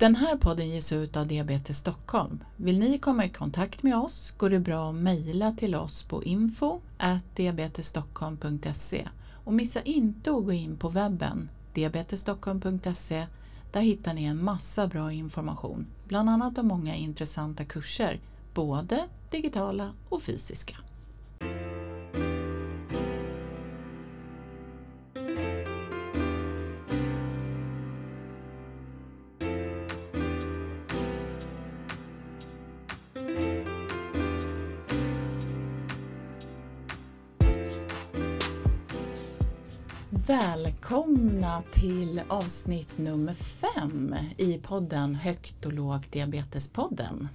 Den här podden ges ut av Diabetes Stockholm. Vill ni komma i kontakt med oss går det bra att mejla till oss på info diabetesstockholm.se och missa inte att gå in på webben diabetesstockholm.se. Där hittar ni en massa bra information, bland annat om många intressanta kurser, både digitala och fysiska. Välkomna till avsnitt nummer fem i podden Högt och lågt diabetespodden.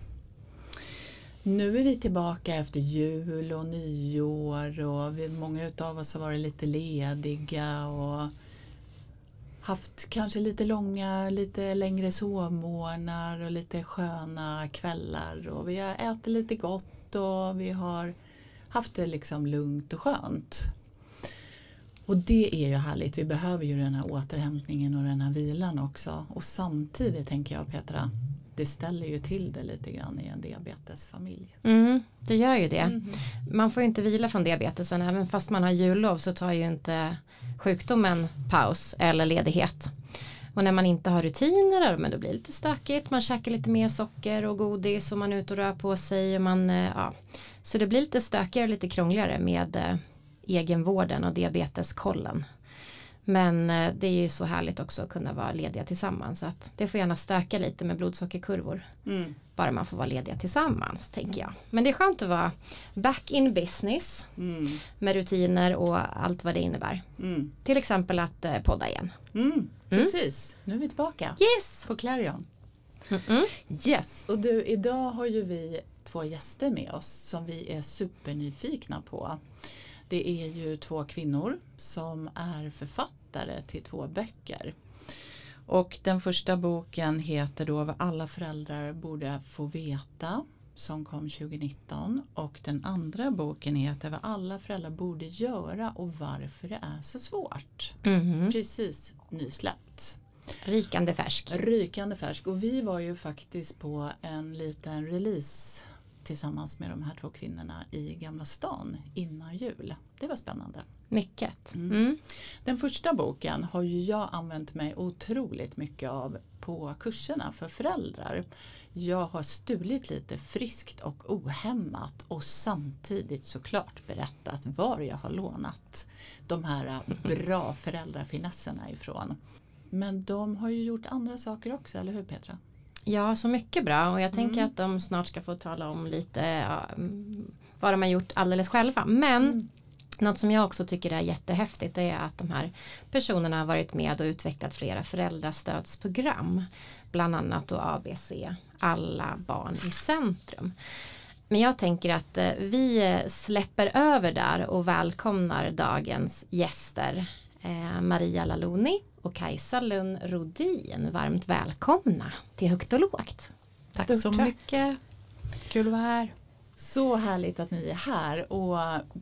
Nu är vi tillbaka efter jul och nyår och vi, många av oss har varit lite lediga och haft kanske lite långa, lite längre sovmorgnar och lite sköna kvällar och vi har ätit lite gott och vi har haft det liksom lugnt och skönt. Och det är ju härligt, vi behöver ju den här återhämtningen och den här vilan också. Och samtidigt tänker jag Petra, det ställer ju till det lite grann i en diabetesfamilj. Mm, det gör ju det. Mm. Man får ju inte vila från diabetesen, även fast man har jullov så tar ju inte sjukdomen paus eller ledighet. Och när man inte har rutiner, men då blir det lite stökigt, man käkar lite mer socker och godis och man är ute och rör på sig. Och man, eh, ja. Så det blir lite stökigare och lite krångligare med eh, egenvården och diabeteskollen. Men eh, det är ju så härligt också att kunna vara lediga tillsammans. Så att det får gärna stöka lite med blodsockerkurvor. Mm. Bara man får vara lediga tillsammans tänker jag. Men det är skönt att vara back in business. Mm. Med rutiner och allt vad det innebär. Mm. Till exempel att eh, podda igen. Mm. Mm. Precis, nu är vi tillbaka. Yes! På Clarion. Yes, och du idag har ju vi två gäster med oss som vi är supernyfikna på. Det är ju två kvinnor som är författare till två böcker. Och den första boken heter då Vad alla föräldrar borde få veta som kom 2019 och den andra boken heter Vad alla föräldrar borde göra och varför det är så svårt. Mm. Precis nysläppt. Rykande färsk. Rykande färsk och vi var ju faktiskt på en liten release tillsammans med de här två kvinnorna i Gamla stan innan jul. Det var spännande. Mycket. Mm. Mm. Den första boken har ju jag använt mig otroligt mycket av på kurserna för föräldrar. Jag har stulit lite friskt och ohämmat och samtidigt såklart berättat var jag har lånat de här bra föräldrafinesserna ifrån. Men de har ju gjort andra saker också, eller hur Petra? Ja, så mycket bra och jag tänker mm. att de snart ska få tala om lite ja, vad de har gjort alldeles själva. Men mm. något som jag också tycker är jättehäftigt är att de här personerna har varit med och utvecklat flera föräldrastödsprogram. Bland annat då ABC, Alla barn i centrum. Men jag tänker att eh, vi släpper över där och välkomnar dagens gäster. Eh, Maria Laloni och Kajsa Lund Rodin. Varmt välkomna till Högt och lågt. Tack Stort så tack. mycket. Kul att vara här. Så härligt att ni är här och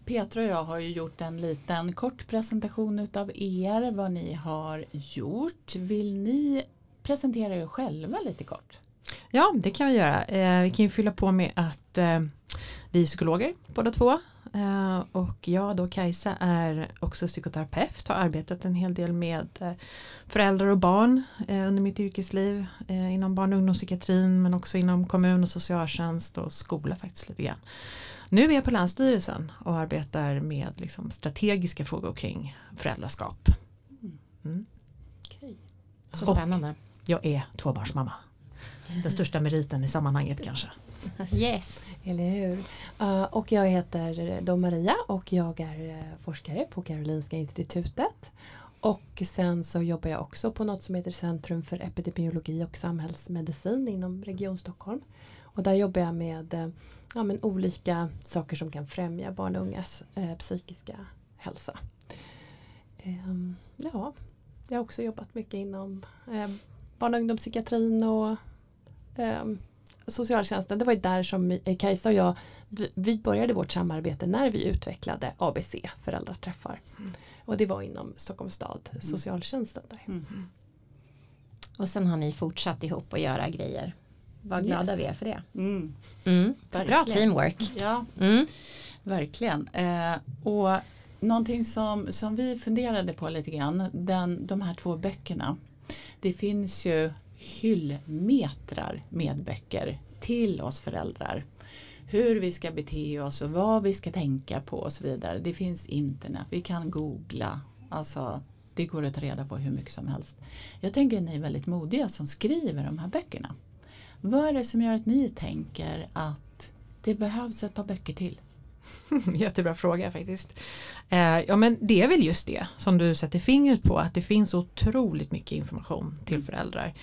Petra och jag har ju gjort en liten kort presentation utav er, vad ni har gjort. Vill ni presentera er själva lite kort? Ja, det kan vi göra. Eh, vi kan ju fylla på med att eh, vi är psykologer båda två och jag då Kajsa är också psykoterapeut, har arbetat en hel del med eh, föräldrar och barn eh, under mitt yrkesliv inom barn och ungdomspsykiatrin men också inom kommun och socialtjänst och skola faktiskt lite grann. Nu är jag på Länsstyrelsen och arbetar med liksom strategiska frågor kring föräldraskap. Mm. Okay. Så spännande. Och jag är tvåbarnsmamma. Den största meriten i sammanhanget kanske. Yes. Eller hur. Uh, och jag heter då Maria och jag är eh, forskare på Karolinska institutet. Och sen så jobbar jag också på något som heter Centrum för epidemiologi och samhällsmedicin inom Region Stockholm. Och där jobbar jag med eh, ja, men olika saker som kan främja barn och ungas psykiska hälsa. Um, ja, jag har också jobbat mycket inom barn och ungdomspsykiatrin och eh, socialtjänsten, det var ju där som Kajsa och jag, vi började vårt samarbete när vi utvecklade ABC, föräldraträffar. Mm. Och det var inom Stockholms stad, mm. socialtjänsten där. Mm. Och sen har ni fortsatt ihop att göra grejer. Vad glada Yes. vi är för det. Mm, Mm. Bra teamwork. Ja, Mm. verkligen. Eh, och någonting som, som vi funderade på lite grann, den, de här två böckerna. Det finns ju hyllmetrar med böcker till oss föräldrar. Hur vi ska bete oss och vad vi ska tänka på och så vidare. Det finns internet, vi kan googla. Alltså, det går att ta reda på hur mycket som helst. Jag tänker att ni är väldigt modiga som skriver de här böckerna. Vad är det som gör att ni tänker att det behövs ett par böcker till? Jättebra fråga faktiskt. Eh, ja men det är väl just det som du sätter fingret på att det finns otroligt mycket information till föräldrar.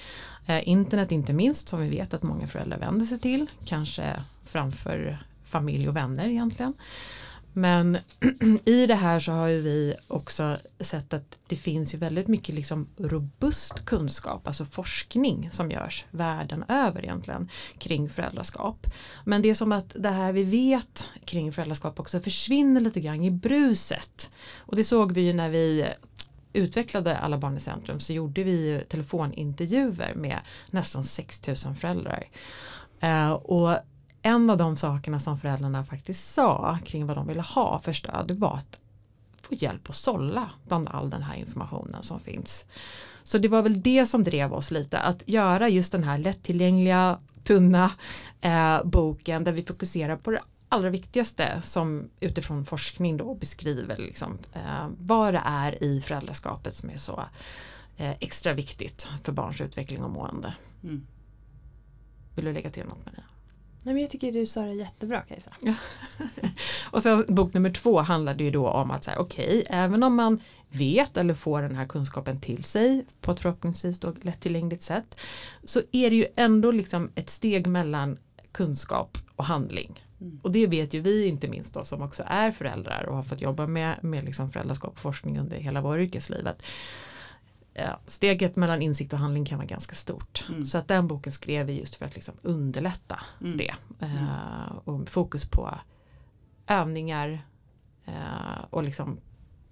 Eh, internet inte minst som vi vet att många föräldrar vänder sig till, kanske framför familj och vänner egentligen. Men i det här så har ju vi också sett att det finns ju väldigt mycket liksom robust kunskap, alltså forskning som görs världen över egentligen kring föräldraskap. Men det är som att det här vi vet kring föräldraskap också försvinner lite grann i bruset. Och det såg vi ju när vi utvecklade Alla barn i centrum så gjorde vi ju telefonintervjuer med nästan 6000 föräldrar. Uh, och en av de sakerna som föräldrarna faktiskt sa kring vad de ville ha för stöd var att få hjälp att sålla bland all den här informationen som finns. Så det var väl det som drev oss lite, att göra just den här lättillgängliga, tunna eh, boken där vi fokuserar på det allra viktigaste som utifrån forskning då beskriver liksom, eh, vad det är i föräldraskapet som är så eh, extra viktigt för barns utveckling och mående. Mm. Vill du lägga till något med det? Nej, men jag tycker du sa det jättebra Kajsa. Och sen bok nummer två handlade ju då om att säga okej, även om man vet eller får den här kunskapen till sig på ett förhoppningsvis då lättillgängligt sätt så är det ju ändå liksom ett steg mellan kunskap och handling. Mm. Och det vet ju vi inte minst då som också är föräldrar och har fått jobba med, med liksom föräldraskap och forskning under hela vår yrkesliv. Ja, steget mellan insikt och handling kan vara ganska stort. Mm. Så att den boken skrev vi just för att liksom underlätta Mm. det. Eh, och fokus på övningar eh, och liksom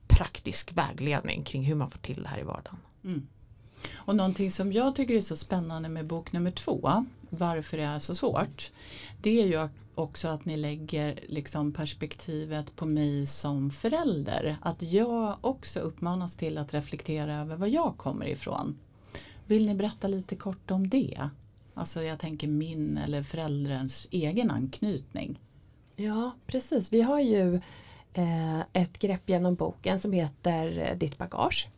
praktisk vägledning kring hur man får till det här i vardagen. Mm. Och någonting som jag tycker är så spännande med bok nummer två, varför det är så svårt, det är ju också att ni lägger liksom perspektivet på mig som förälder. Att jag också uppmanas till att reflektera över var jag kommer ifrån. Vill ni berätta lite kort om det? Alltså jag tänker min eller förälderns egen anknytning. Ja, precis. Vi har ju eh, ett grepp genom boken som heter eh, Ditt bagage.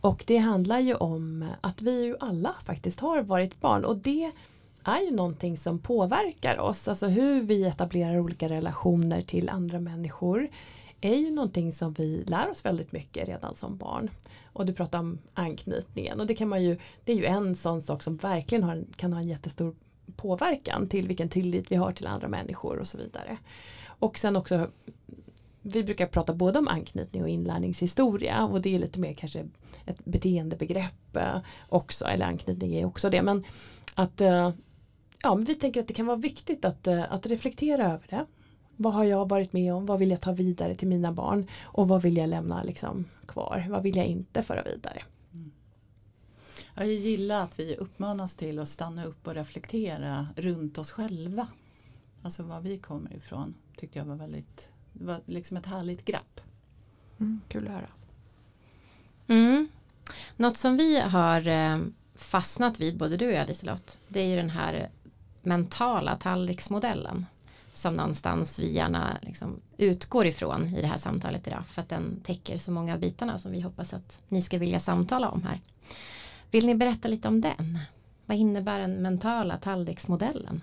Och det handlar ju om att vi ju alla faktiskt har varit barn och det är ju någonting som påverkar oss. Alltså hur vi etablerar olika relationer till andra människor är ju någonting som vi lär oss väldigt mycket redan som barn. Och du pratar om anknytningen och det kan man ju, det är ju en sån sak som verkligen har, kan ha en jättestor påverkan till vilken tillit vi har till andra människor och så vidare. Och sen också vi brukar prata både om anknytning och inlärningshistoria och det är lite mer kanske ett beteendebegrepp eh, också, eller anknytning är också det. Men att eh, ja, men vi tänker att det kan vara viktigt att, eh, att reflektera över det. Vad har jag varit med om? Vad vill jag ta vidare till mina barn? Och vad vill jag lämna liksom kvar? Vad vill jag inte föra vidare? Jag gillar att vi uppmanas till att stanna upp och reflektera runt oss själva. Alltså var vi kommer ifrån tyckte jag var väldigt, det var liksom ett härligt grapp. Mm, kul att höra. Mm. Något som vi har eh, fastnat vid, både du och jag Liselott, det är ju den här mentala tallriksmodellen som någonstans vi gärna liksom utgår ifrån i det här samtalet idag för att den täcker så många av bitarna som vi hoppas att ni ska vilja samtala om här. Vill ni berätta lite om den? Vad innebär den mentala tallriksmodellen?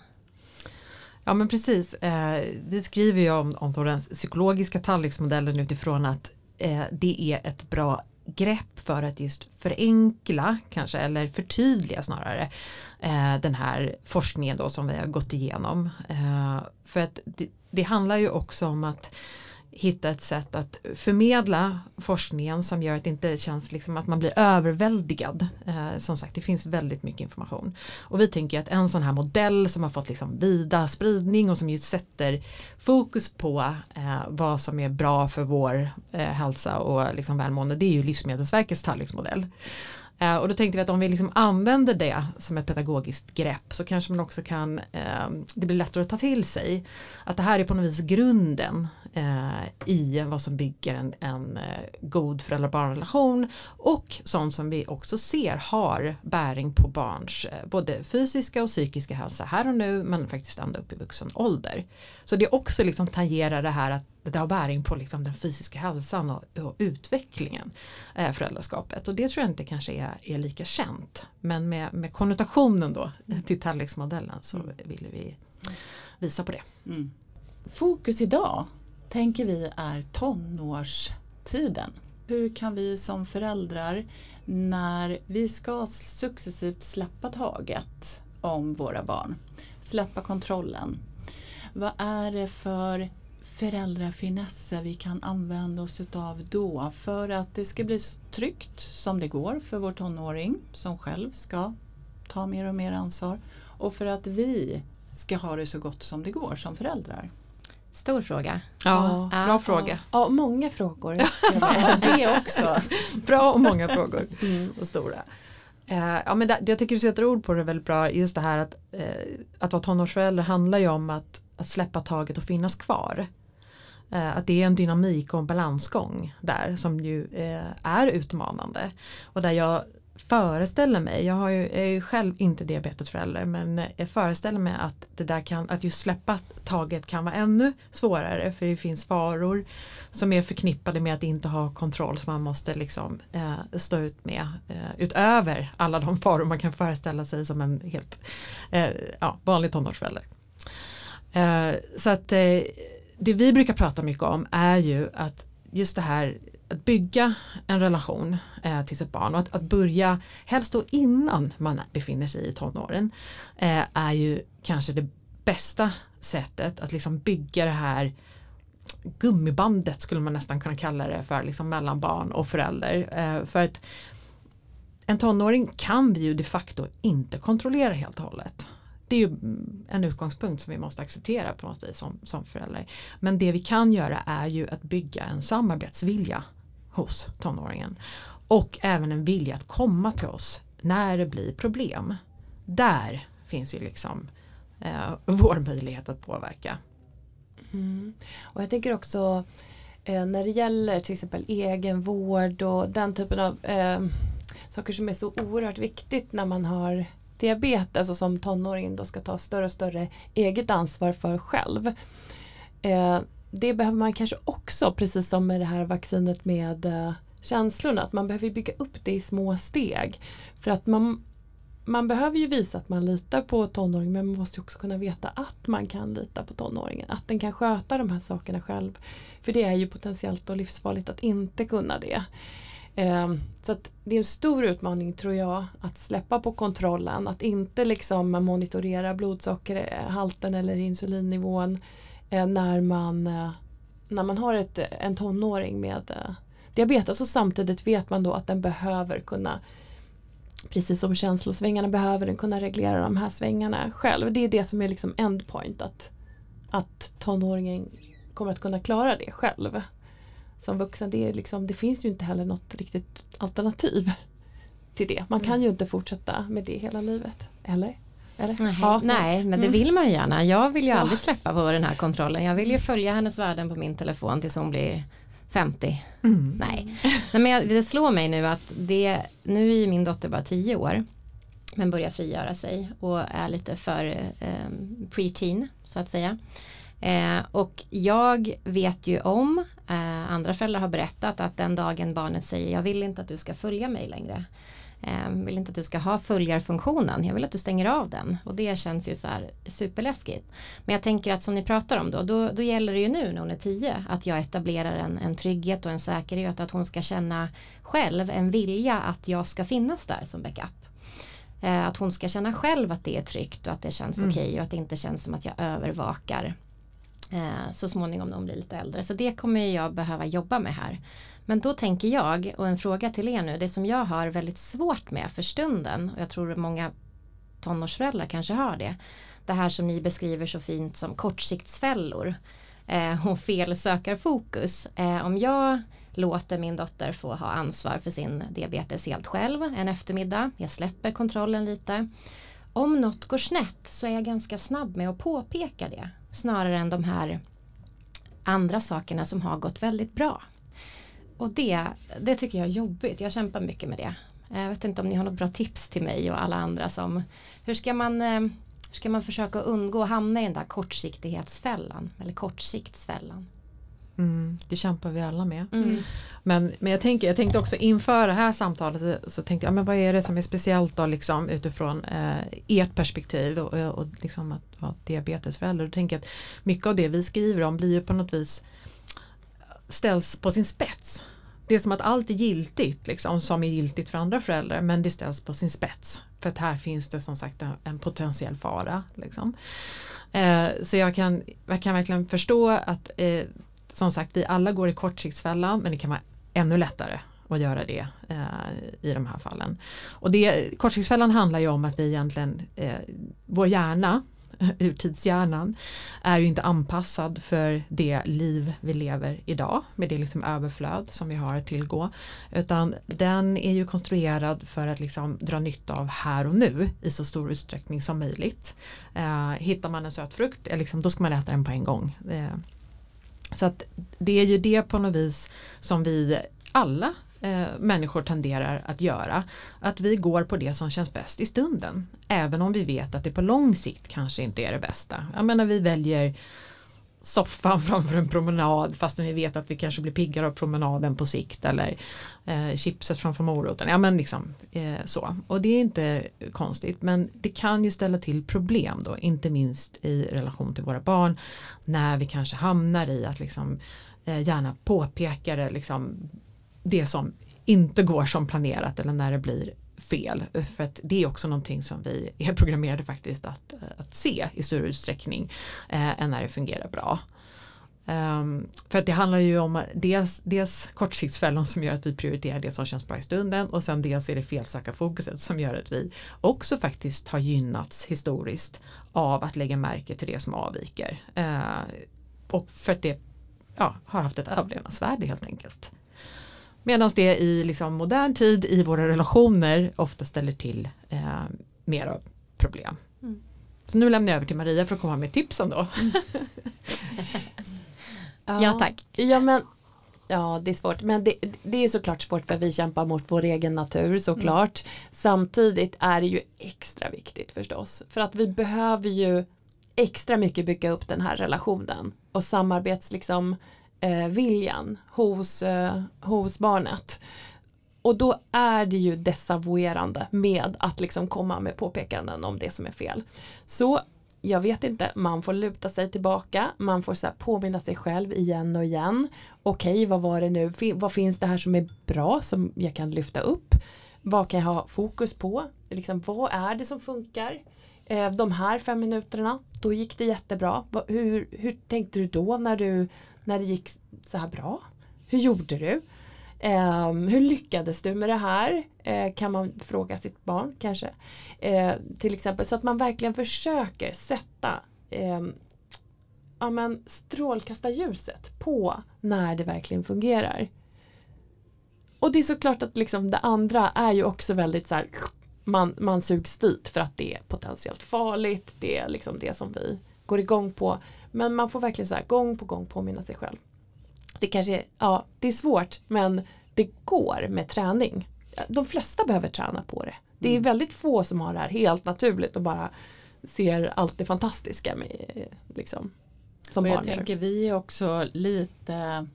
Ja men precis, eh, vi skriver ju om, om den psykologiska tallriksmodellen utifrån att eh, det är ett bra grepp för att just förenkla kanske eller förtydliga snarare eh, den här forskningen då som vi har gått igenom. Eh, för att det, det handlar ju också om att hitta ett sätt att förmedla forskningen som gör att det inte känns liksom att man blir överväldigad. Eh, som sagt, det finns väldigt mycket information. Och vi tänker att en sån här modell som har fått liksom vida spridning och som just sätter fokus på eh, vad som är bra för vår eh, hälsa och liksom välmående, det är ju Livsmedelsverkets tallriksmodell. Eh, och då tänkte vi att om vi liksom använder det som ett pedagogiskt grepp så kanske man också kan, eh, det blir lättare att ta till sig. Att det här är på något vis grunden eh, i vad som bygger en, en eh, god föräldrar-barnrelation och sånt som vi också ser har bäring på barns eh, både fysiska och psykiska hälsa här och nu men faktiskt ända upp i vuxen ålder. Så det också liksom tangerar det här att det har bäring på liksom den fysiska hälsan och, och utvecklingen eh, föräldraskapet och det tror jag inte kanske är, är lika känt men med, med konnotationen då till tallriksmodellen så Mm. ville vi visa på det. Mm. Fokus idag tänker vi är tonårstiden. Hur kan vi som föräldrar när vi ska successivt släppa taget om våra barn, släppa kontrollen. Vad är det för föräldrafinesser vi kan använda oss utav då för att det ska bli så tryggt som det går för vår tonåring som själv ska ta mer och mer ansvar och för att vi ska ha det så gott som det går som föräldrar. Stor fråga. Ja, Ja. bra fråga. Ja, många frågor. Ja, det också. Bra och många frågor. Och stora. Eh, ja, men det, jag tycker du sätter ord på det väldigt bra. Just det här att, eh, att vara tonårsförälder handlar ju om att, att släppa taget och finnas kvar. Eh, att det är en dynamik och en balansgång där som ju eh, är utmanande. Och där jag föreställer mig, jag, har ju, jag är ju själv inte diabetesförälder men jag föreställer mig att det där kan, att just släppa taget kan vara ännu svårare för det finns faror som är förknippade med att inte ha kontroll som man måste liksom eh, stå ut med eh, utöver alla de faror man kan föreställa sig som en helt eh, ja, vanlig tonårsförälder. Eh, så att eh, det vi brukar prata mycket om är ju att just det här att bygga en relation eh, till sitt barn och att, att börja helst då innan man befinner sig i tonåren eh, är ju kanske det bästa sättet att liksom bygga det här gummibandet skulle man nästan kunna kalla det för liksom mellan barn och förälder. Eh, för att en tonåring kan vi ju de facto inte kontrollera helt och hållet. Det är ju en utgångspunkt som vi måste acceptera på något vis som, som förälder. Men det vi kan göra är ju att bygga en samarbetsvilja hos tonåringen. Och även en vilja att komma till oss när det blir problem. Där finns ju liksom eh, vår möjlighet att påverka. Mm. Och jag tänker också eh, när det gäller till exempel egenvård och den typen av eh, saker som är så oerhört viktigt när man har diabetes och som tonåringen då ska ta större och större eget ansvar för själv. Eh, det behöver man kanske också, precis som med det här vaccinet med eh, känslorna, att man behöver bygga upp det i små steg. För att man, man behöver ju visa att man litar på tonåringen men man måste också kunna veta att man kan lita på tonåringen. Att den kan sköta de här sakerna själv. För det är ju potentiellt och livsfarligt att inte kunna det. Ehm, så att det är en stor utmaning tror jag att släppa på kontrollen. Att inte liksom monitorera blodsockerhalten eh, eller insulinnivån när man, eh, när man har ett, en tonåring med eh, diabetes och samtidigt vet man då att den behöver kunna Precis som känslosvängarna behöver den kunna reglera de här svängarna själv. Det är det som är liksom endpoint att, att tonåringen kommer att kunna klara det själv. Som vuxen, det, är liksom, det finns ju inte heller något riktigt alternativ till det. Man kan ju inte fortsätta med det hela livet. Eller? Eller? Nej, nej, men det Mm. vill man ju gärna. Jag vill ju Ja. aldrig släppa på den här kontrollen. Jag vill ju följa hennes värden på min telefon tills hon blir 50. Nej, Nej men jag, det slår mig nu att det, nu är ju min dotter bara 10 år men börjar frigöra sig och är lite för eh, pre-teen så att säga. Eh, och jag vet ju om, eh, andra föräldrar har berättat att den dagen barnet säger jag vill inte att du ska följa mig längre. Eh, vill inte att du ska ha följarfunktionen, jag vill att du stänger av den. Och det känns ju så här superläskigt. Men jag tänker att som ni pratar om då, då, då gäller det ju nu när hon är 10 att jag etablerar en, en trygghet och en säkerhet att hon ska känna själv en vilja att jag ska finnas där som backup. Eh, att hon ska känna själv att det är tryggt och att det känns Mm. okej och att det inte känns som att jag övervakar eh, så småningom när hon blir lite äldre. Så det kommer jag behöva jobba med här. Men då tänker jag, och en fråga till er nu, det som jag har väldigt svårt med för stunden, och jag tror många tonårsföräldrar kanske har det, det här som ni beskriver så fint som kortsiktsfällor. eh, och felsökarfokus. Eh, om jag låter min dotter få ha ansvar för sin diabetes helt själv en eftermiddag, jag släpper kontrollen lite. Om något går snett så är jag ganska snabb med att påpeka det snarare än de här andra sakerna som har gått väldigt bra. Och det, det tycker jag är jobbigt, jag kämpar mycket med det. Jag vet inte om ni har något bra tips till mig och alla andra som hur ska man, eh, hur ska man försöka undgå att hamna i den där kortsiktighetsfällan eller kortsiktsfällan? Mm, det kämpar vi alla med. Mm. Men, men jag, tänker, jag tänkte också inför det här samtalet så tänkte jag, men vad är det som är speciellt då liksom utifrån eh, ert perspektiv och, och, och liksom att vara diabetesförälder. Då tänker jag att mycket av det vi skriver om blir ju på något vis ställs på sin spets. Det är som att allt är giltigt liksom, som är giltigt för andra föräldrar men det ställs på sin spets. För att här finns det som sagt en, en potentiell fara. Liksom. Eh, så jag kan, jag kan verkligen förstå att eh, som sagt vi alla går i kortsiktsfällan men det kan vara ännu lättare att göra det eh, i de här fallen. Och det, kortsiktsfällan handlar ju om att vi egentligen, eh, vår hjärna urtidshjärnan är ju inte anpassad för det liv vi lever idag med det liksom överflöd som vi har att tillgå. Utan den är ju konstruerad för att liksom dra nytta av här och nu i så stor utsträckning som möjligt. Eh, hittar man en söt frukt, eh, liksom, då ska man äta den på en gång. Eh, så att det är ju det på något vis som vi alla eh, människor tenderar att göra. Att vi går på det som känns bäst i stunden. Även om vi vet att det på lång sikt kanske inte är det bästa. Jag menar vi väljer soffan framför en promenad fastän vi vet att vi kanske blir piggare av promenaden på sikt eller eh, chipset framför moroten. Ja men liksom eh, så. Och det är inte konstigt men det kan ju ställa till problem då, inte minst i relation till våra barn när vi kanske hamnar i att liksom eh, gärna påpeka det, liksom, det som inte går som planerat eller när det blir fel. För att det är också någonting som vi är programmerade faktiskt att, eh, att se i större utsträckning eh, än när det fungerar bra. Um, för att det handlar ju om dels, dels kortsiktsfällan som gör att vi prioriterar det som känns bra i stunden och sen dels är det felsökarfokuset som gör att vi också faktiskt har gynnats historiskt av att lägga märke till det som avviker. Uh, och för att det ja, har haft ett överlevnadsvärde helt enkelt. Medan det i liksom modern tid i våra relationer ofta ställer till eh, mer av problem. Mm. Så nu lämnar jag över till Maria för att komma med tipsen då. Mm. ja tack. Ja, men, ja det är svårt men det, det är såklart svårt för vi kämpar mot vår egen natur såklart. Mm. Samtidigt är det ju extra viktigt förstås för att vi behöver ju extra mycket bygga upp den här relationen och samarbets liksom eh, viljan hos, eh, hos barnet. Och då är det ju desavouerande med att liksom komma med påpekanden om det som är fel. Så jag vet inte, man får luta sig tillbaka, man får så påminna sig själv igen och igen. Okej, okay, vad var det nu, vad finns det här som är bra som jag kan lyfta upp? Vad kan jag ha fokus på? Liksom, vad är det som funkar? Eh, de här fem minuterna, då gick det jättebra. Hur, hur tänkte du då när du när det gick så här bra? Hur gjorde du? Eh, hur lyckades du med det här? Eh, kan man fråga sitt barn kanske. Eh, till exempel så att man verkligen försöker sätta ehm, ja, men strålkastarljuset på när det verkligen fungerar. Och det är såklart att liksom det andra är ju också väldigt så här, man, man sugs dit för att det är potentiellt farligt, det är liksom det som vi går igång på. Men man får verkligen så här, gång på gång påminna sig själv. Det kanske, ja, det är svårt men det går med träning. De flesta behöver träna på det. Det är mm. väldigt få som har det här helt naturligt och bara ser allt det fantastiska med liksom, som och barn Jag tänker vi är också lite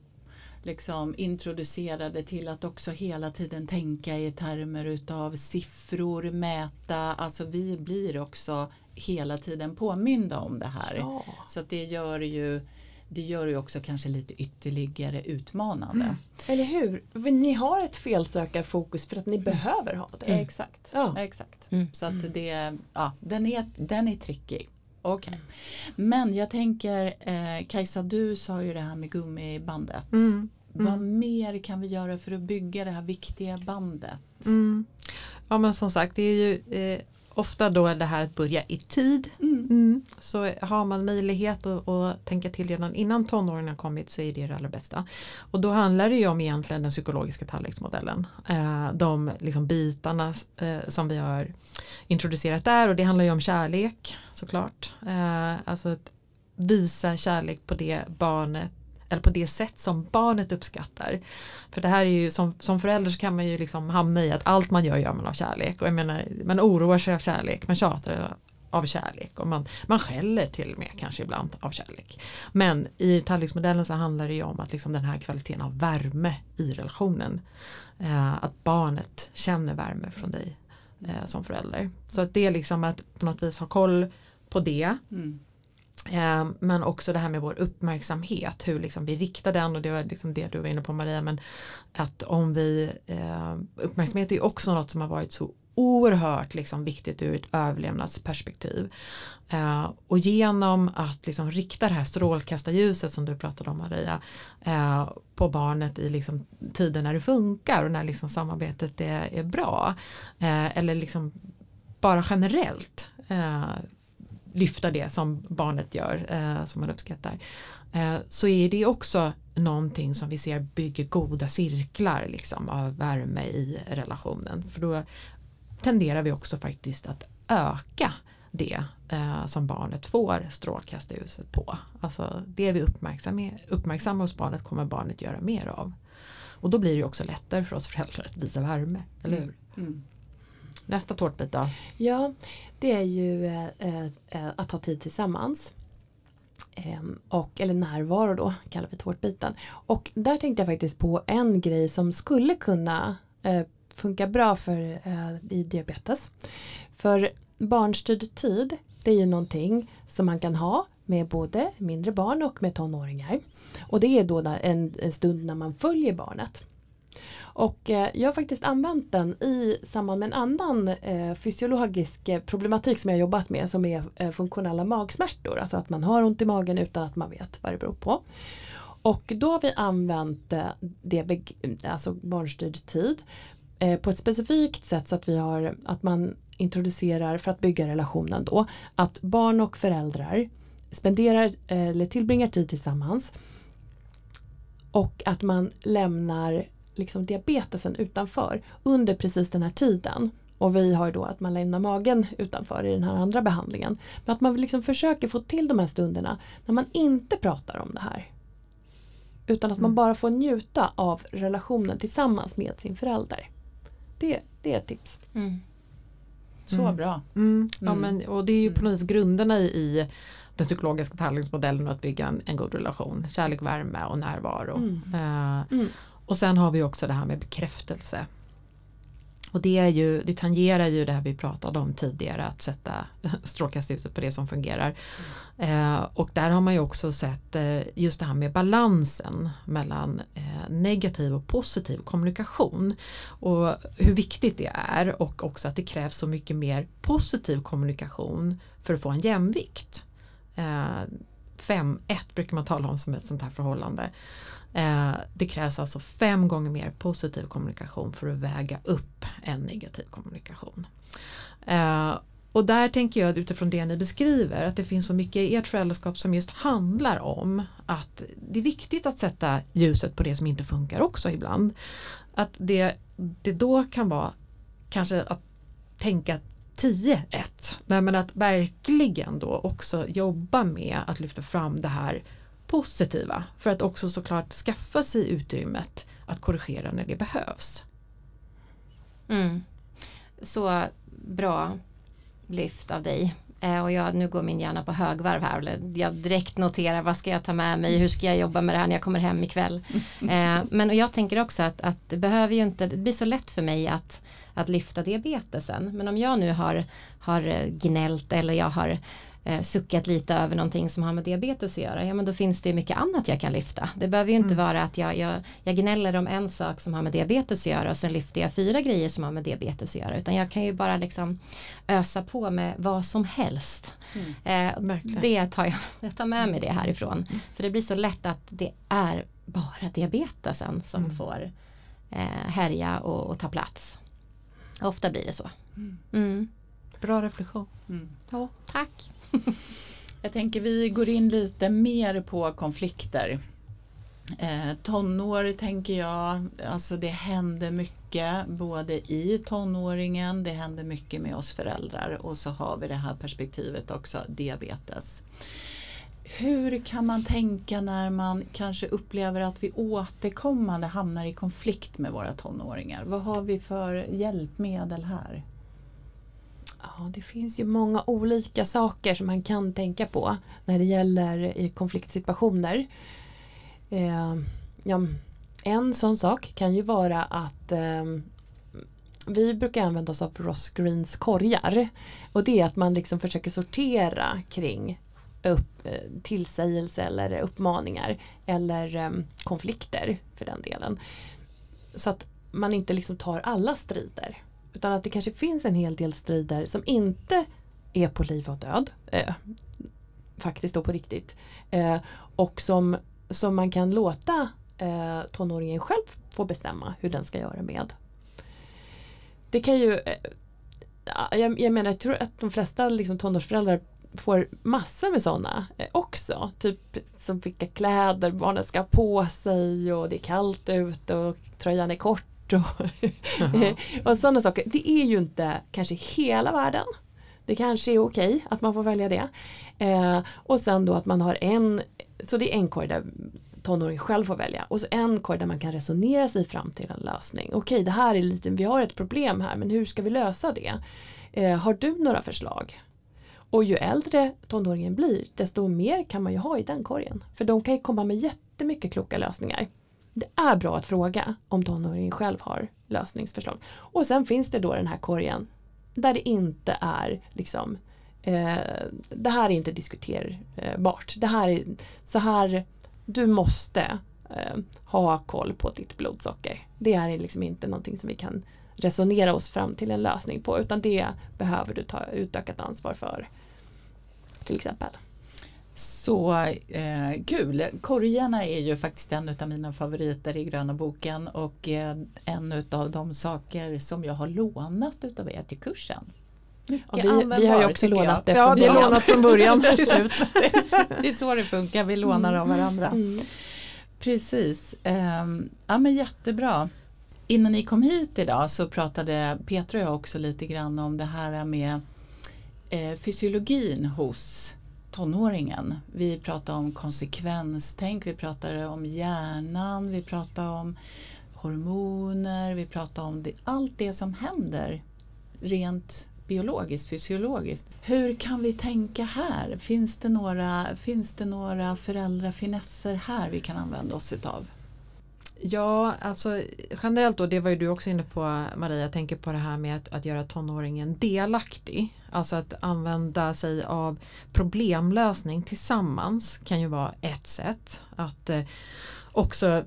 liksom introducerade till att också hela tiden tänka i termer utav siffror, mäta, alltså vi blir också hela tiden påminda om det här. Ja. Så att det gör ju det gör ju också kanske lite ytterligare utmanande. Mm. Eller hur? Ni har ett felsökarfokus för att ni mm. behöver ha det. Mm. Exakt. Ja. Exakt. Mm. Så att det, ja, den, är, den är tricky. Okay. Mm. Men jag tänker eh, Kajsa du sa ju det här med gummibandet. Mm. Vad mer kan vi göra för att bygga det här viktiga bandet? Ja men som sagt det är ju eh, ofta då är det här att börja i tid. Mm. Så har man möjlighet att, att tänka till redan innan tonåringen har kommit så är det det allra bästa. Och då handlar det ju om egentligen den psykologiska tallriksmodellen. Eh, de liksom bitarna eh, som vi har introducerat där och det handlar ju om kärlek såklart. Eh, alltså att visa kärlek på det barnet eller på det sätt som barnet uppskattar. För det här är ju som, som förälder så kan man ju liksom hamna i att allt man gör gör man av kärlek och jag menar man oroar sig av kärlek, man tjatar av kärlek och man, man skäller till och med kanske ibland av kärlek. Men i tallriksmodellen så handlar det ju om att liksom den här kvaliteten av värme i relationen. Eh, att barnet känner värme från dig eh, som förälder. Så att det är liksom att på något vis ha koll på det. Mm. Ehm, men också det här med vår uppmärksamhet, hur liksom vi riktar den och det var liksom det du var inne på Maria, men att om vi, ehm, uppmärksamhet är ju också något som har varit så oerhört liksom viktigt ur ett överlevnadsperspektiv. Eh, och genom att liksom rikta det här strålkastarljuset som du pratade om Maria eh, på barnet i liksom tiden när det funkar och när liksom samarbetet är, är bra. Eh, eller liksom bara generellt ehm, lyfta det som barnet gör eh, som man uppskattar eh, så är det också någonting som vi ser bygger goda cirklar liksom, av värme i relationen för då tenderar vi också faktiskt att öka det eh, som barnet får strålkastarljuset på. Alltså det vi uppmärksammar, uppmärksammar hos barnet kommer barnet göra mer av. Och då blir det också lättare för oss föräldrar att visa värme, eller hur? Mm. mm. Nästa tårtbit då? Ja, det är ju eh, eh, att ha tid tillsammans. Eh, och, eller närvaro då, kallar vi tårtbiten. Och där tänkte jag faktiskt på en grej som skulle kunna eh, funka bra för eh, i diabetes. För barnstyrd tid, det är ju någonting som man kan ha med både mindre barn och med tonåringar. Och det är då en, en stund när man följer barnet. Och eh, jag har faktiskt använt den i samband med en annan eh, fysiologisk eh, problematik som jag jobbat med som är eh, funktionella magsmärtor. Alltså att man har ont i magen utan att man vet vad det beror på. Och då har vi använt eh, det, alltså barnstyrd tid eh, på ett specifikt sätt så att vi har att man introducerar för att bygga relationen då att barn och föräldrar spenderar eller tillbringar tid tillsammans och att man lämnar liksom diabetesen utanför under precis den här tiden. Och vi har då att man lämnar magen utanför i den här andra behandlingen. Men att man liksom försöker få till de här stunderna när man inte pratar om det här. Utan att mm. man bara får njuta av relationen tillsammans med sin förälder. Det, det är ett tips. Mm. Så mm. bra. Mm. Ja, mm. men, och det är ju på något vis grunderna i, i den psykologiska tallringsmodellen och att bygga en, en, god relation. Kärlek, värme och närvaro. Uh, och sen har vi också det här med bekräftelse. Och det, är ju, det tangerar ju det här vi pratade om tidigare, att sätta strålkastarljuset på det som fungerar. Mm. Eh, och där har man ju också sett eh, just det här med balansen mellan eh, negativ och positiv kommunikation. Och hur viktigt det är och också att det krävs så mycket mer positiv kommunikation för att få en jämvikt. Eh, 5-1 brukar man tala om som ett sånt här förhållande. Eh, det krävs alltså fem gånger mer positiv kommunikation för att väga upp en negativ kommunikation. Eh, och där tänker jag utifrån det ni beskriver att det finns så mycket i ert föräldraskap som just handlar om att det är viktigt att sätta ljuset på det som inte funkar också ibland. Att det, det då kan vara kanske att tänka att 10-1. Men att verkligen då också jobba med att lyfta fram det här positiva för att också såklart skaffa sig utrymmet att korrigera när det behövs. Mm. Så bra lyft av dig. Eh, och jag, nu går min hjärna på högvarv här. Jag direkt noterar vad ska jag ta med mig, hur ska jag jobba med det här när jag kommer hem ikväll. Eh, men jag tänker också att, att det behöver ju inte, det blir så lätt för mig att, att lyfta diabetesen. Men om jag nu har, har gnällt eller jag har eh, suckat lite över någonting som har med diabetes att göra, ja men då finns det ju mycket annat jag kan lyfta. Det behöver ju inte mm. vara att jag, jag, jag gnäller om en sak som har med diabetes att göra och sen lyfter jag fyra grejer som har med diabetes att göra utan jag kan ju bara liksom ösa på med vad som helst. Mm. Eh, det tar jag, jag tar med mig det härifrån. Mm. För det blir så lätt att det är bara diabetesen som mm. får eh, härja och, och ta plats. Ofta blir det så. Mm. mm. Bra reflektion. Mm. Ja, tack. Jag tänker vi går in lite mer på konflikter. Eh, tonår tänker jag, alltså det händer mycket både i tonåringen, det händer mycket med oss föräldrar och så har vi det här perspektivet också, diabetes. Hur kan man tänka när man kanske upplever att vi återkommande hamnar i konflikt med våra tonåringar? Vad har vi för hjälpmedel här? Ja, det finns ju många olika saker som man kan tänka på när det gäller i konfliktsituationer. Eh, ja, en sån sak kan ju vara att eh, vi brukar använda oss av Ross Greens korgar. Och det är att man liksom försöker sortera kring upp, eh, tillsägelse eller uppmaningar eller eh, konflikter för den delen. Så att man inte liksom tar alla strider. Utan att det kanske finns en hel del strider som inte är på liv och död. Eh, faktiskt då på riktigt. Eh, och som, som man kan låta eh, tonåringen själv få bestämma hur den ska göra med. Det kan ju eh, jag, jag menar, jag tror att de flesta liksom, tonårsföräldrar får massor med sådana eh, också. Typ som vilka kläder barnen ska ha på sig och det är kallt ute och tröjan är kort och, och sådana saker. Det är ju inte kanske hela världen. Det kanske är okej att man får välja det. Eh, och sen då att man har en, så det är en korg där tonåringen själv får välja och så en korg där man kan resonera sig fram till en lösning. Okej, det här är lite, vi har ett problem här men hur ska vi lösa det? Eh, har du några förslag? Och ju äldre tonåringen blir desto mer kan man ju ha i den korgen. För de kan ju komma med jättemycket kloka lösningar det är bra att fråga om tonåringen själv har lösningsförslag. Och sen finns det då den här korgen där det inte är liksom eh, det här är inte diskuterbart. Det här är så här du måste eh, ha koll på ditt blodsocker. Det är liksom inte någonting som vi kan resonera oss fram till en lösning på utan det behöver du ta utökat ansvar för. Till exempel. Så eh, kul! Korgarna är ju faktiskt en av mina favoriter i gröna boken och eh, en av de saker som jag har lånat utav er till kursen. Ja, vi, vi, har ju också lånat det. Ja, det är lånat från början till slut. det är så det funkar, vi lånar av varandra. Mm. Precis, eh, ja men jättebra. Innan ni kom hit idag så pratade Petra och jag också lite grann om det här med eh, fysiologin hos tonåringen. Vi pratar om konsekvenstänk, vi pratar om hjärnan, vi pratar om hormoner, vi pratar om det, allt det som händer rent biologiskt, fysiologiskt. Hur kan vi tänka här? Finns det några, finns det några föräldrafinesser här vi kan använda oss utav? Ja, alltså generellt då, det var ju du också inne på Maria, jag tänker på det här med att, att göra tonåringen delaktig. Alltså att använda sig av problemlösning tillsammans kan ju vara ett sätt. Att eh, också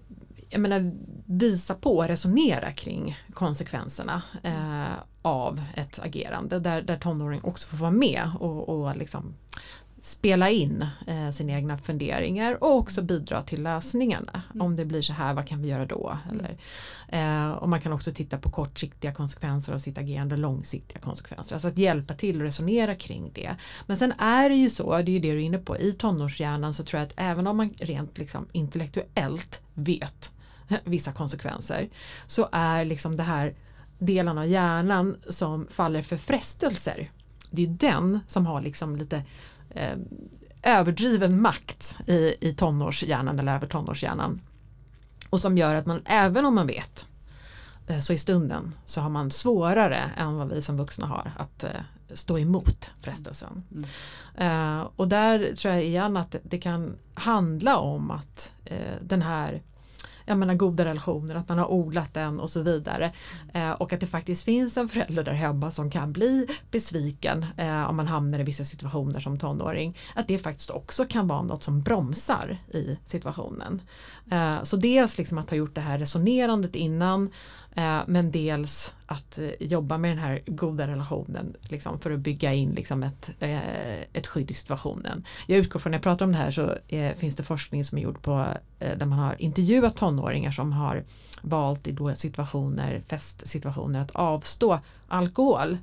jag menar, visa på och resonera kring konsekvenserna eh, av ett agerande där, där tonåring också får vara med och, och liksom spela in eh, sina egna funderingar och också bidra till lösningarna. Mm. Om det blir så här, vad kan vi göra då? Eller, eh, och man kan också titta på kortsiktiga konsekvenser av sitt agerande och långsiktiga konsekvenser. Alltså att hjälpa till och resonera kring det. Men sen är det ju så, det är ju det du är inne på, i tonårshjärnan så tror jag att även om man rent liksom intellektuellt vet vissa konsekvenser så är liksom det här delen av hjärnan som faller för frestelser det är den som har liksom lite eh, överdriven makt i, i tonårshjärnan eller över tonårshjärnan. Och som gör att man även om man vet eh, så i stunden så har man svårare än vad vi som vuxna har att eh, stå emot frestelsen. Mm. Uh, och där tror jag igen att det kan handla om att uh, den här jag menar, goda relationer, att man har odlat den och så vidare. Eh, och att det faktiskt finns en förälder där hemma som kan bli besviken eh, om man hamnar i vissa situationer som tonåring. Att det faktiskt också kan vara något som bromsar i situationen. Eh, så dels liksom att ha gjort det här resonerandet innan Eh, men dels att eh, jobba med den här goda relationen liksom, för att bygga in liksom, ett, eh, ett skydd i situationen. Jag utgår från när jag pratar om det här så finns det forskning som är gjord på där man har intervjuat tonåringar som har valt i då situationer, festsituationer att avstå alkohol.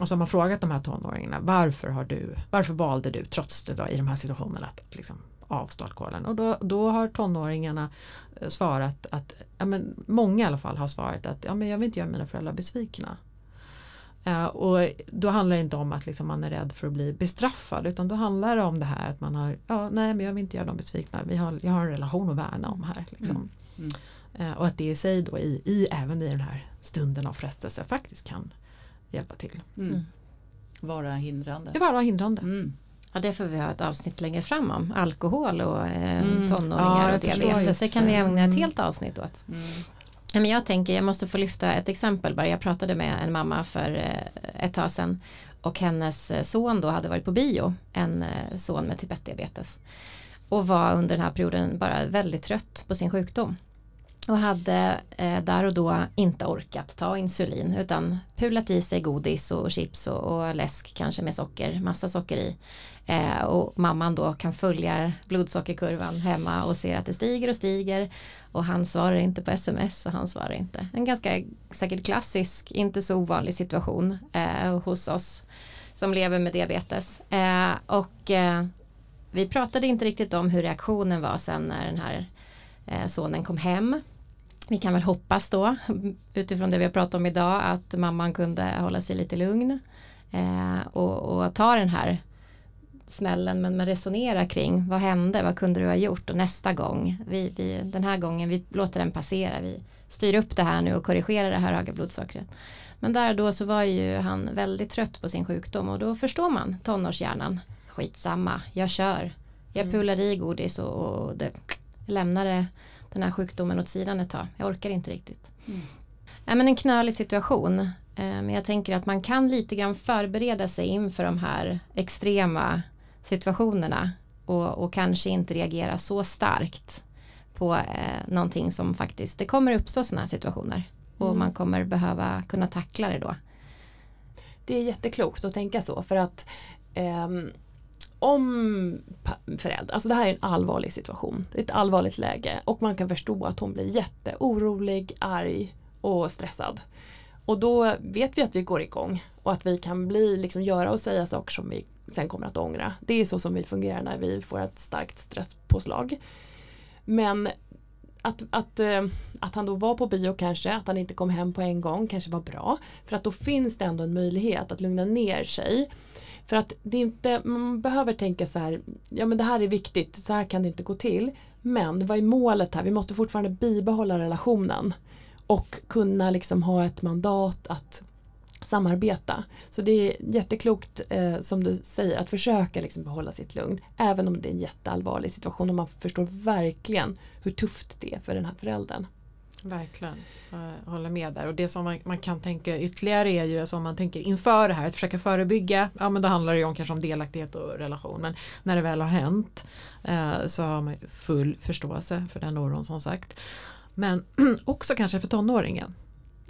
och så har man frågat de här tonåringarna varför, har du, varför valde du trots det då, i de här situationerna att liksom, avstå alkoholen och då, då har tonåringarna eh, svarat att, ja, men många i alla fall har svarat att ja, men jag vill inte göra mina föräldrar besvikna. Uh, och då handlar det inte om att liksom man är rädd för att bli bestraffad utan då handlar det om det här att man har, ja nej men jag vill inte göra dem besvikna, Vi har, jag har en relation att värna om här. Liksom. Mm. Mm. Uh, och att det i sig då i, i, även i den här stunden av frestelse faktiskt kan hjälpa till. Mm. mm. Vara hindrande. Ja, vara hindrande. Mm. Ja, det får vi ha ett avsnitt längre fram om. Alkohol och eh, mm. tonåringar ja, och diabetes. Det kan vi ägna ett helt avsnitt åt. Mm. Men jag tänker, jag måste få lyfta ett exempel bara. Jag pratade med en mamma för eh, ett tag sedan och hennes eh, son då hade varit på bio, en eh, son med typ 1-diabetes. Och var under den här perioden bara väldigt trött på sin sjukdom. Och hade eh, där och då inte orkat ta insulin utan pulat i sig godis och chips och, och läsk kanske med socker, massa socker i. Eh, och mamman då kan följa blodsockerkurvan hemma och ser att det stiger och stiger och han svarar inte på sms och han svarar inte. En ganska säkert klassisk, inte så ovanlig situation eh, hos oss som lever med diabetes. Eh, och eh, vi pratade inte riktigt om hur reaktionen var sen när den här eh, sonen kom hem vi kan väl hoppas då utifrån det vi har pratat om idag att mamman kunde hålla sig lite lugn eh, och, och, ta den här smällen men, men resonera kring vad hände, vad kunde du ha gjort och nästa gång, vi, vi, den här gången, vi låter den passera, vi styr upp det här nu och korrigerar det här höga blodsockret. Men där då så var ju han väldigt trött på sin sjukdom och då förstår man tonårshjärnan, skitsamma, jag kör, jag mm. pular i godis och, och det, lämnar det den här sjukdomen åt sidan ett tag. Jag orkar inte riktigt. Mm. Ja, men en knölig situation. Eh, men jag tänker att man kan lite grann förbereda sig inför de här extrema situationerna och, och kanske inte reagera så starkt på eh, någonting som faktiskt, det kommer uppstå sådana här situationer och mm. man kommer behöva kunna tackla det då. Det är jätteklokt att tänka så för att eh, om föräldrar... alltså det här är en allvarlig situation, det är ett allvarligt läge och man kan förstå att hon blir jätteorolig, arg och stressad. Och då vet vi att vi går igång och att vi kan bli, liksom göra och säga saker som vi sen kommer att ångra. Det är så som vi fungerar när vi får ett starkt stresspåslag. Men att, att, eh, att han då var på bio kanske, att han inte kom hem på en gång kanske var bra. För att då finns det ändå en möjlighet att lugna ner sig för att det inte, man behöver tänka så här, ja men det här är viktigt, så här kan det inte gå till. Men vad är målet här? Vi måste fortfarande bibehålla relationen och kunna liksom ha ett mandat att samarbeta. Så det är jätteklokt eh, som du säger att försöka liksom behålla sitt lugn även om det är en jätteallvarlig situation och man förstår verkligen hur tufft det är för den här föräldern. Verkligen, jag håller med där. Och det som man, man, kan tänka ytterligare är ju alltså, som man tänker inför det här, att försöka förebygga. Ja men då handlar det ju om kanske om delaktighet och relation. Men när det väl har hänt eh, så har man full förståelse för den oron som sagt. Men också kanske för tonåringen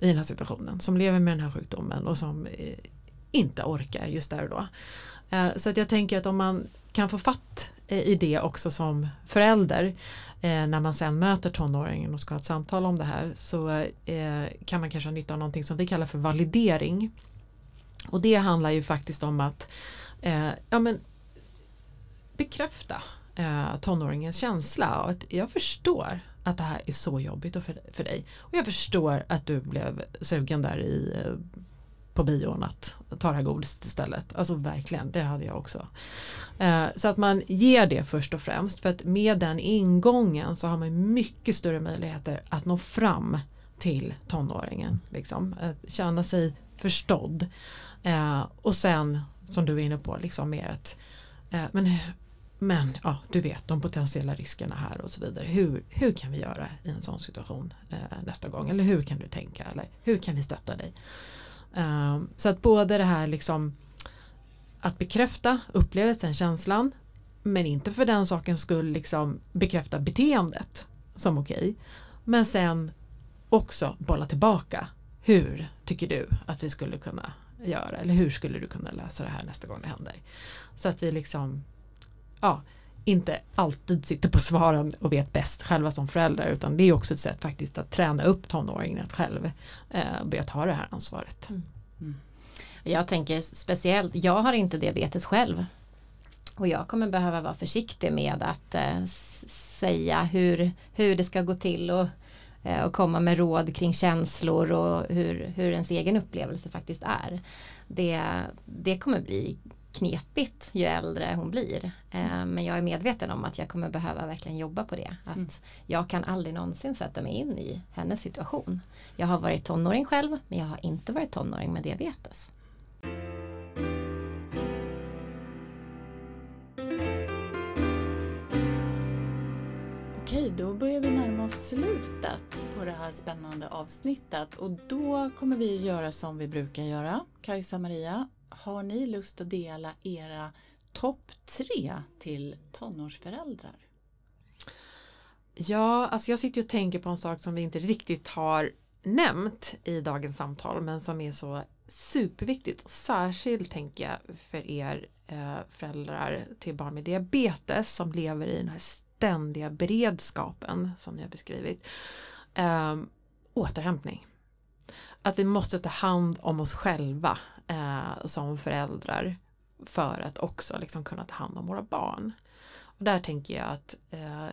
i den här situationen som lever med den här sjukdomen och som eh, inte orkar just där och då. Eh, så att jag tänker att om man kan få fatt eh, i det också som förälder när man sen möter tonåringen och ska ha ett samtal om det här så kan man kanske ha nytta av någonting som vi kallar för validering. Och det handlar ju faktiskt om att ja, men, bekräfta tonåringens känsla. Och att jag förstår att det här är så jobbigt för, för dig. Och jag förstår att du blev sugen där i eh, på bion att ta det här godiset istället. Alltså verkligen, det hade jag också. Eh, så att man ger det först och främst för att med den ingången så har man mycket större möjligheter att nå fram till tonåringen. Liksom. Att känna sig förstådd. Eh, och sen som du är inne på, liksom mer att men, men ja, du vet de potentiella riskerna här och så vidare. Hur, hur kan vi göra i en sån situation eh, nästa gång? Eller hur kan du tänka? Eller hur kan vi stötta dig? Eh, så att både det här liksom att bekräfta upplevelsen, känslan men inte för den sakens skull liksom bekräfta beteendet som okej. Okay. Men sen också bolla tillbaka. Hur tycker du att vi skulle kunna göra? Eller hur skulle du kunna lösa det här nästa gång det händer? Så att vi liksom ja, inte alltid sitter på svaren och vet bäst själva som föräldrar utan det är också ett sätt faktiskt att träna upp tonåringen att själv eh, börja ta det här ansvaret. Mm. Mm. Jag tänker speciellt, jag har inte diabetes själv. Och jag kommer behöva vara försiktig med att eh, säga hur, hur det ska gå till och, eh, och komma med råd kring känslor och hur, hur ens egen upplevelse faktiskt är. Det, det kommer bli knepigt ju äldre hon blir. Eh, men jag är medveten om att jag kommer behöva verkligen jobba på det. Att mm. jag kan aldrig någonsin sätta mig in i hennes situation. Jag har varit tonåring själv men jag har inte varit tonåring med diabetes. Okej, då börjar vi närma oss slutet på det här spännande avsnittet och då kommer vi göra som vi brukar göra. Kajsa Maria, har ni lust att dela era topp tre till tonårsföräldrar? Ja, alltså jag sitter och tänker på en sak som vi inte riktigt har nämnt i dagens samtal men som är så superviktigt. Särskilt tänker jag för er eh, föräldrar till barn med diabetes som lever i den här ständiga beredskapen som ni har beskrivit. Eh, återhämtning. Att vi måste ta hand om oss själva eh, som föräldrar för att också liksom kunna ta hand om våra barn. Och där tänker jag att eh,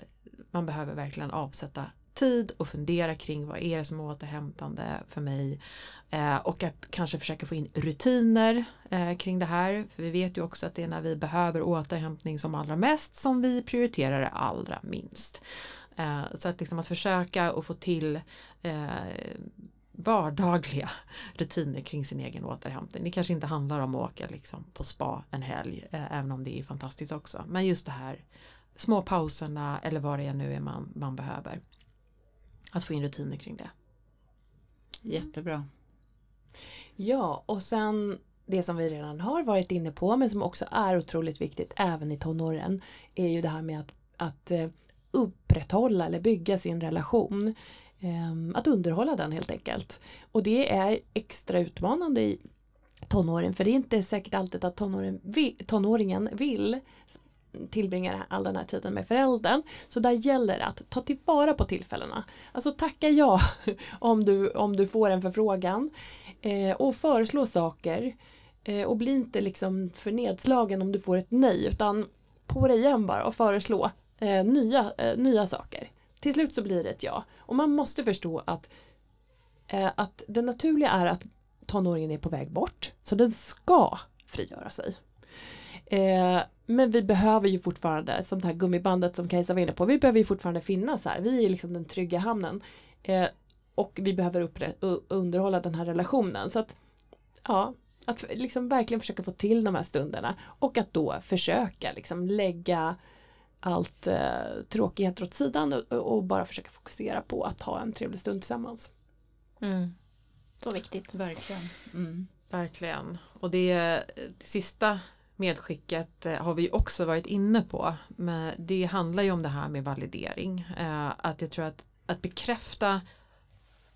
man behöver verkligen avsätta tid och fundera kring vad är det som är återhämtande för mig eh, och att kanske försöka få in rutiner eh, kring det här. För vi vet ju också att det är när vi behöver återhämtning som allra mest som vi prioriterar det allra minst. Eh, så att liksom att försöka och få till eh, vardagliga rutiner kring sin egen återhämtning. Det kanske inte handlar om att åka liksom på spa en helg, eh, även om det är fantastiskt också. Men just det här små pauserna eller vad det är nu är man, man behöver. Att få in rutiner kring det. Jättebra. Ja, och sen det som vi redan har varit inne på men som också är otroligt viktigt även i tonåren är ju det här med att, att eh, upprätthålla eller bygga sin relation. Ehm, att underhålla den helt enkelt. Och det är extra utmanande i tonåren för det är inte säkert alltid att tonåringen vill, tonåringen vill tillbringa all den här tiden med föräldern. Så där gäller det att ta tillvara på tillfällena. Alltså tacka ja om du, om du får en förfrågan eh, och föreslå saker. Eh, och bli inte liksom för nedslagen om du får ett nej utan på dig igen bara och föreslå eh, nya, eh, nya saker. Till slut så blir det ett ja. Och man måste förstå att, eh, att det naturliga är att tonåringen är på väg bort. Så den ska frigöra sig. Eh, men vi behöver ju fortfarande, som det här gummibandet som Kajsa var inne på, vi behöver ju fortfarande finnas här. Vi är liksom den trygga hamnen. Eh, och vi behöver underhålla den här relationen. Så att, ja, att liksom verkligen försöka få till de här stunderna och att då försöka liksom lägga allt eh, tråkigheter åt sidan och, och, bara försöka fokusera på att ha en trevlig stund tillsammans. Mm. Så viktigt. Verkligen. Mm. Verkligen. Och det, det sista medskicket eh, har vi också varit inne på. Men det handlar ju om det här med validering. Eh, att jag tror att, att bekräfta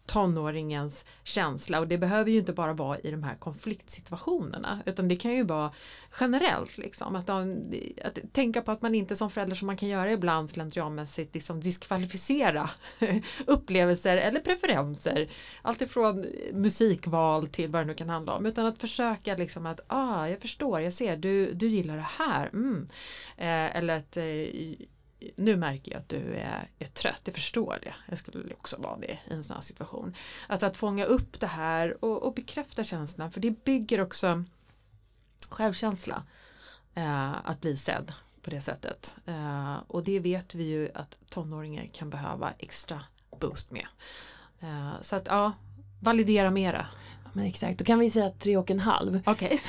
tonåringens känsla. Och det behöver ju inte bara vara i de här konfliktsituationerna utan det kan ju vara generellt liksom. Att, att tänka på att man inte som förälder som man kan göra ibland slentrianmässigt liksom diskvalificera upplevelser eller preferenser. Alltifrån musikval till vad det nu kan handla om. Utan att försöka liksom att ah jag förstår jag ser du, du gillar det här mm. eh, eller att eh, nu märker jag att du är, är trött, jag förstår det. Jag skulle också vara det i en sån här situation. Alltså att fånga upp det här och, och bekräfta känslan för det bygger också självkänsla. Eh, att bli sedd på det sättet. Eh, och det vet vi ju att tonåringar kan behöva extra boost med. Eh, så att ja, validera mera. Ja, men exakt, då kan vi säga tre och en halv. Okay.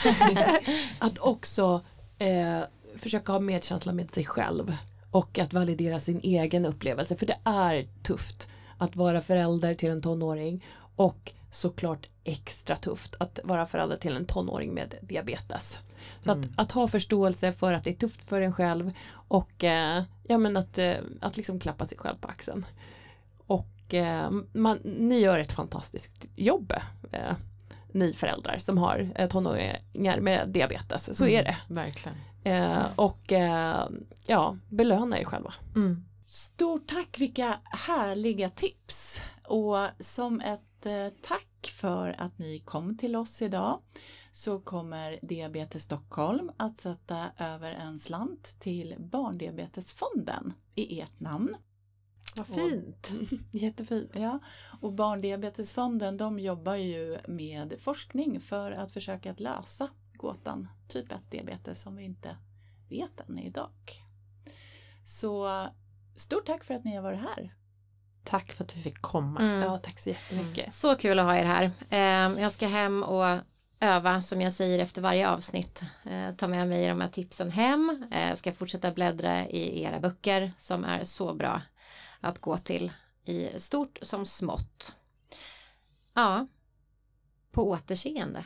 att också eh, försöka ha medkänsla med sig själv och att validera sin egen upplevelse för det är tufft att vara förälder till en tonåring och såklart extra tufft att vara förälder till en tonåring med diabetes. Så mm. att, att, ha förståelse för att det är tufft för en själv och eh, ja, men att, eh, att liksom klappa sig själv på axeln. Och eh, man, ni gör ett fantastiskt jobb eh, ni föräldrar som har eh, tonåringar med diabetes. Så mm, är det. Verkligen. Eh, och eh, ja, belöna er själva. Mm. Stort tack, vilka härliga tips! Och som ett eh, tack för att ni kom till oss idag. Så kommer Diabetes Stockholm att sätta över en slant till Barndiabetesfonden i ert namn. Vad fint! Jättefint. Ja, och Barndiabetesfonden de jobbar ju med forskning för att försöka att lösa gåtan typ 1 diabetes som vi inte vet än idag. Så stort tack för att ni har varit här. Tack för att vi fick komma. Mm. Ja, tack så jättemycket. Så kul att ha er här. Eh, jag ska hem och öva som jag säger efter varje avsnitt. Eh, ta med mig de här tipsen hem. Eh, ska fortsätta bläddra i era böcker som är så bra att gå till i stort som smått. Ja, på återseende.